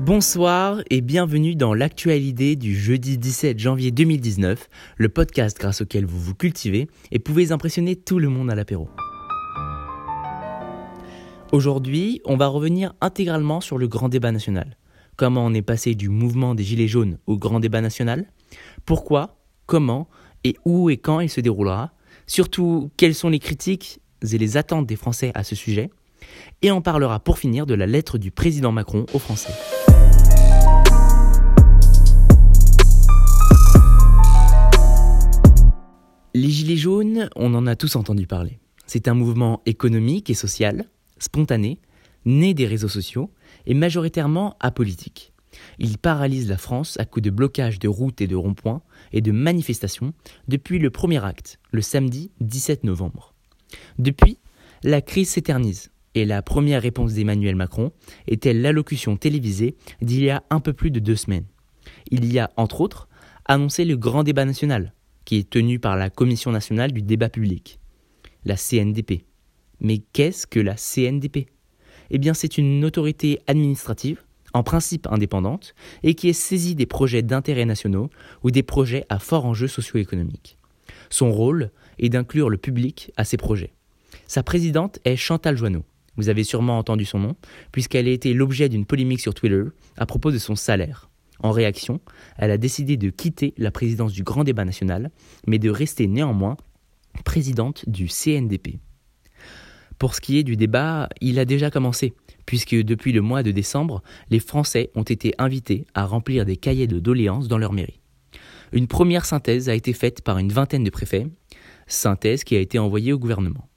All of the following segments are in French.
Bonsoir et bienvenue dans l'actualité du jeudi 17 janvier 2019, le podcast grâce auquel vous vous cultivez et pouvez impressionner tout le monde à l'apéro. Aujourd'hui, on va revenir intégralement sur le grand débat national. Comment on est passé du mouvement des Gilets jaunes au grand débat national? Pourquoi? Comment? Et où et quand il se déroulera? Surtout, quelles sont les critiques et les attentes des Français à ce sujet? Et on parlera pour finir de la lettre du président Macron aux Français. Les Gilets jaunes, on en a tous entendu parler. C'est un mouvement économique et social, spontané, né des réseaux sociaux et majoritairement apolitique. Il paralyse la France à coups de blocage de routes et de ronds-points et de manifestations depuis le premier acte, le samedi 17 novembre. Depuis, la crise s'éternise et la première réponse d'Emmanuel Macron était l'allocution télévisée d'il y a un peu plus de deux semaines. Il y a, entre autres, annoncé le grand débat national, qui est tenue par la Commission nationale du débat public, la CNDP. Mais qu'est-ce que la CNDP Eh bien, c'est une autorité administrative, en principe indépendante, et qui est saisie des projets d'intérêt nationaux ou des projets à fort enjeu socio-économique. Son rôle est d'inclure le public à ces projets. Sa présidente est Chantal Joanneau. Vous avez sûrement entendu son nom, puisqu'elle a été l'objet d'une polémique sur Twitter à propos de son salaire. En réaction, elle a décidé de quitter la présidence du Grand Débat national, mais de rester néanmoins présidente du CNDP. Pour ce qui est du débat, il a déjà commencé, puisque depuis le mois de décembre, les Français ont été invités à remplir des cahiers de doléances dans leur mairie. Une première synthèse a été faite par une vingtaine de préfets, synthèse qui a été envoyée au gouvernement.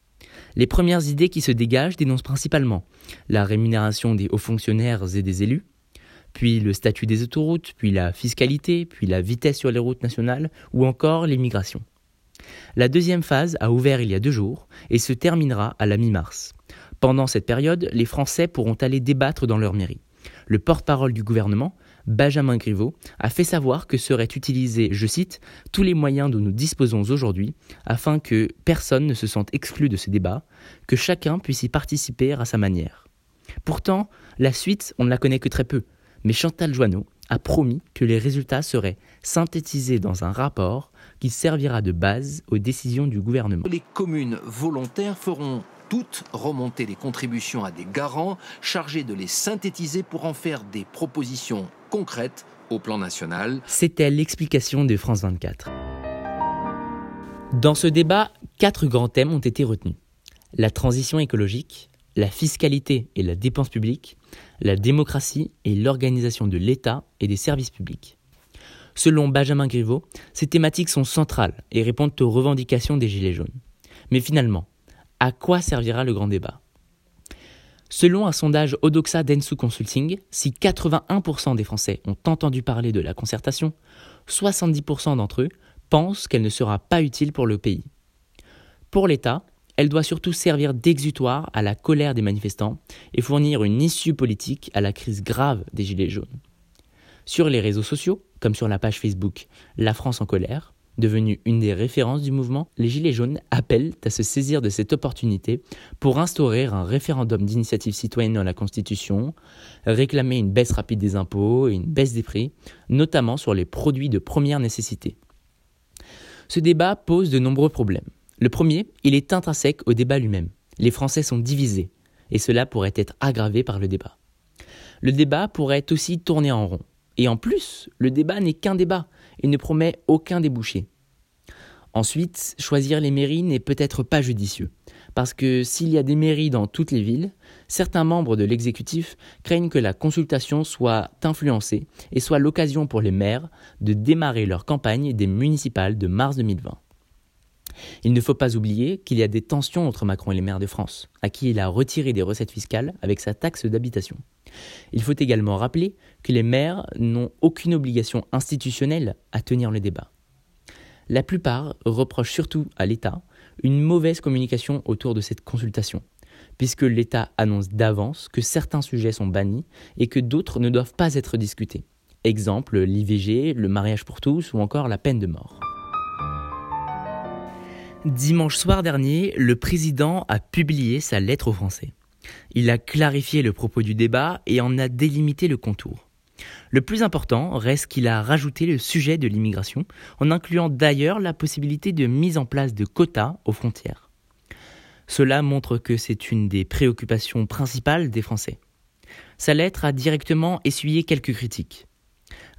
Les premières idées qui se dégagent dénoncent principalement la rémunération des hauts fonctionnaires et des élus, puis le statut des autoroutes, puis la fiscalité, puis la vitesse sur les routes nationales, ou encore l'immigration. La deuxième phase a ouvert il y a deux jours et se terminera à la mi-mars. Pendant cette période, les Français pourront aller débattre dans leur mairie. Le porte-parole du gouvernement, Benjamin Griveaux, a fait savoir que seraient utilisés, je cite, tous les moyens dont nous disposons aujourd'hui afin que personne ne se sente exclu de ce débat, que chacun puisse y participer à sa manière. Pourtant, la suite, on ne la connaît que très peu mais Chantal Joanneau a promis que les résultats seraient synthétisés dans un rapport qui servira de base aux décisions du gouvernement. Les communes volontaires feront toutes remonter les contributions à des garants chargés de les synthétiser pour en faire des propositions concrètes au plan national. C'était l'explication de France 24. Dans ce débat, quatre grands thèmes ont été retenus. La transition écologique, la fiscalité et la dépense publique, la démocratie et l'organisation de l'État et des services publics. Selon Benjamin Griveaux, ces thématiques sont centrales et répondent aux revendications des Gilets jaunes. Mais finalement, à quoi servira le grand débat? Selon un sondage Odoxa Densu Consulting, si 81% des Français ont entendu parler de la concertation, 70% d'entre eux pensent qu'elle ne sera pas utile pour le pays. Pour l'État, elle doit surtout servir d'exutoire à la colère des manifestants et fournir une issue politique à la crise grave des Gilets jaunes. Sur les réseaux sociaux, comme sur la page Facebook La France en colère, devenue une des références du mouvement, les Gilets jaunes appellent à se saisir de cette opportunité pour instaurer un référendum d'initiative citoyenne dans la Constitution, réclamer une baisse rapide des impôts et une baisse des prix, notamment sur les produits de première nécessité. Ce débat pose de nombreux problèmes. Le premier, il est intrinsèque au débat lui-même. Les Français sont divisés, et cela pourrait être aggravé par le débat. Le débat pourrait aussi tourner en rond. Et en plus, le débat n'est qu'un débat et ne promet aucun débouché. Ensuite, choisir les mairies n'est peut-être pas judicieux, parce que s'il y a des mairies dans toutes les villes, certains membres de l'exécutif craignent que la consultation soit influencée et soit l'occasion pour les maires de démarrer leur campagne des municipales de mars 2020. Il ne faut pas oublier qu'il y a des tensions entre Macron et les maires de France, à qui il a retiré des recettes fiscales avec sa taxe d'habitation. Il faut également rappeler que les maires n'ont aucune obligation institutionnelle à tenir le débat. La plupart reprochent surtout à l'État une mauvaise communication autour de cette consultation, puisque l'État annonce d'avance que certains sujets sont bannis et que d'autres ne doivent pas être discutés. Exemple, l'IVG, le mariage pour tous ou encore la peine de mort. Dimanche soir dernier, le président a publié sa lettre aux Français. Il a clarifié le propos du débat et en a délimité le contour. Le plus important reste qu'il a rajouté le sujet de l'immigration, en incluant d'ailleurs la possibilité de mise en place de quotas aux frontières. Cela montre que c'est une des préoccupations principales des Français. Sa lettre a directement essuyé quelques critiques.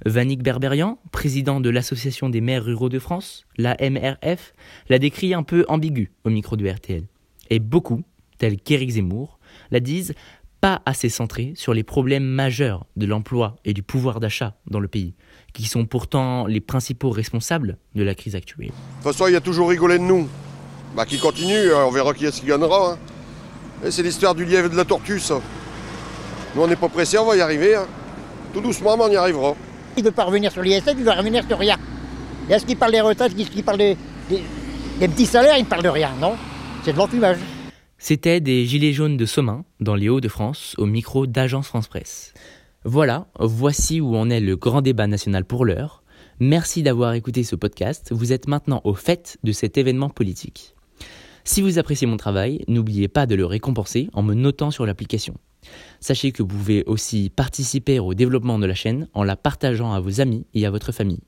Vanik Berberian, président de l'Association des maires ruraux de France, la MRF, l'a décrit un peu ambigu au micro de RTL. Et beaucoup, tels qu'Éric Zemmour, la disent pas assez centré sur les problèmes majeurs de l'emploi et du pouvoir d'achat dans le pays, qui sont pourtant les principaux responsables de la crise actuelle. De toute façon, il y a toujours rigolé de nous. Bah, qui continue, hein, on verra qui est-ce qui gagnera. Hein. C'est l'histoire du lièvre et de la tortue, ça. Nous, on n'est pas pressés, on va y arriver. Hein. Tout doucement, mais on y arrivera. Il ne veut pas revenir sur l'ISF, il veut revenir sur rien. Est-ce qu'il parle des retraites, est-ce qu'il parle des, petits salaires, il ne parle de rien, non? C'est de l'enfumage. C'était des Gilets jaunes de Somain, dans les Hauts-de-France, au micro d'Agence France Presse. Voilà, voici où en est le grand débat national pour l'heure. Merci d'avoir écouté ce podcast. Vous êtes maintenant au fait de cet événement politique. Si vous appréciez mon travail, n'oubliez pas de le récompenser en me notant sur l'application. Sachez que vous pouvez aussi participer au développement de la chaîne en la partageant à vos amis et à votre famille.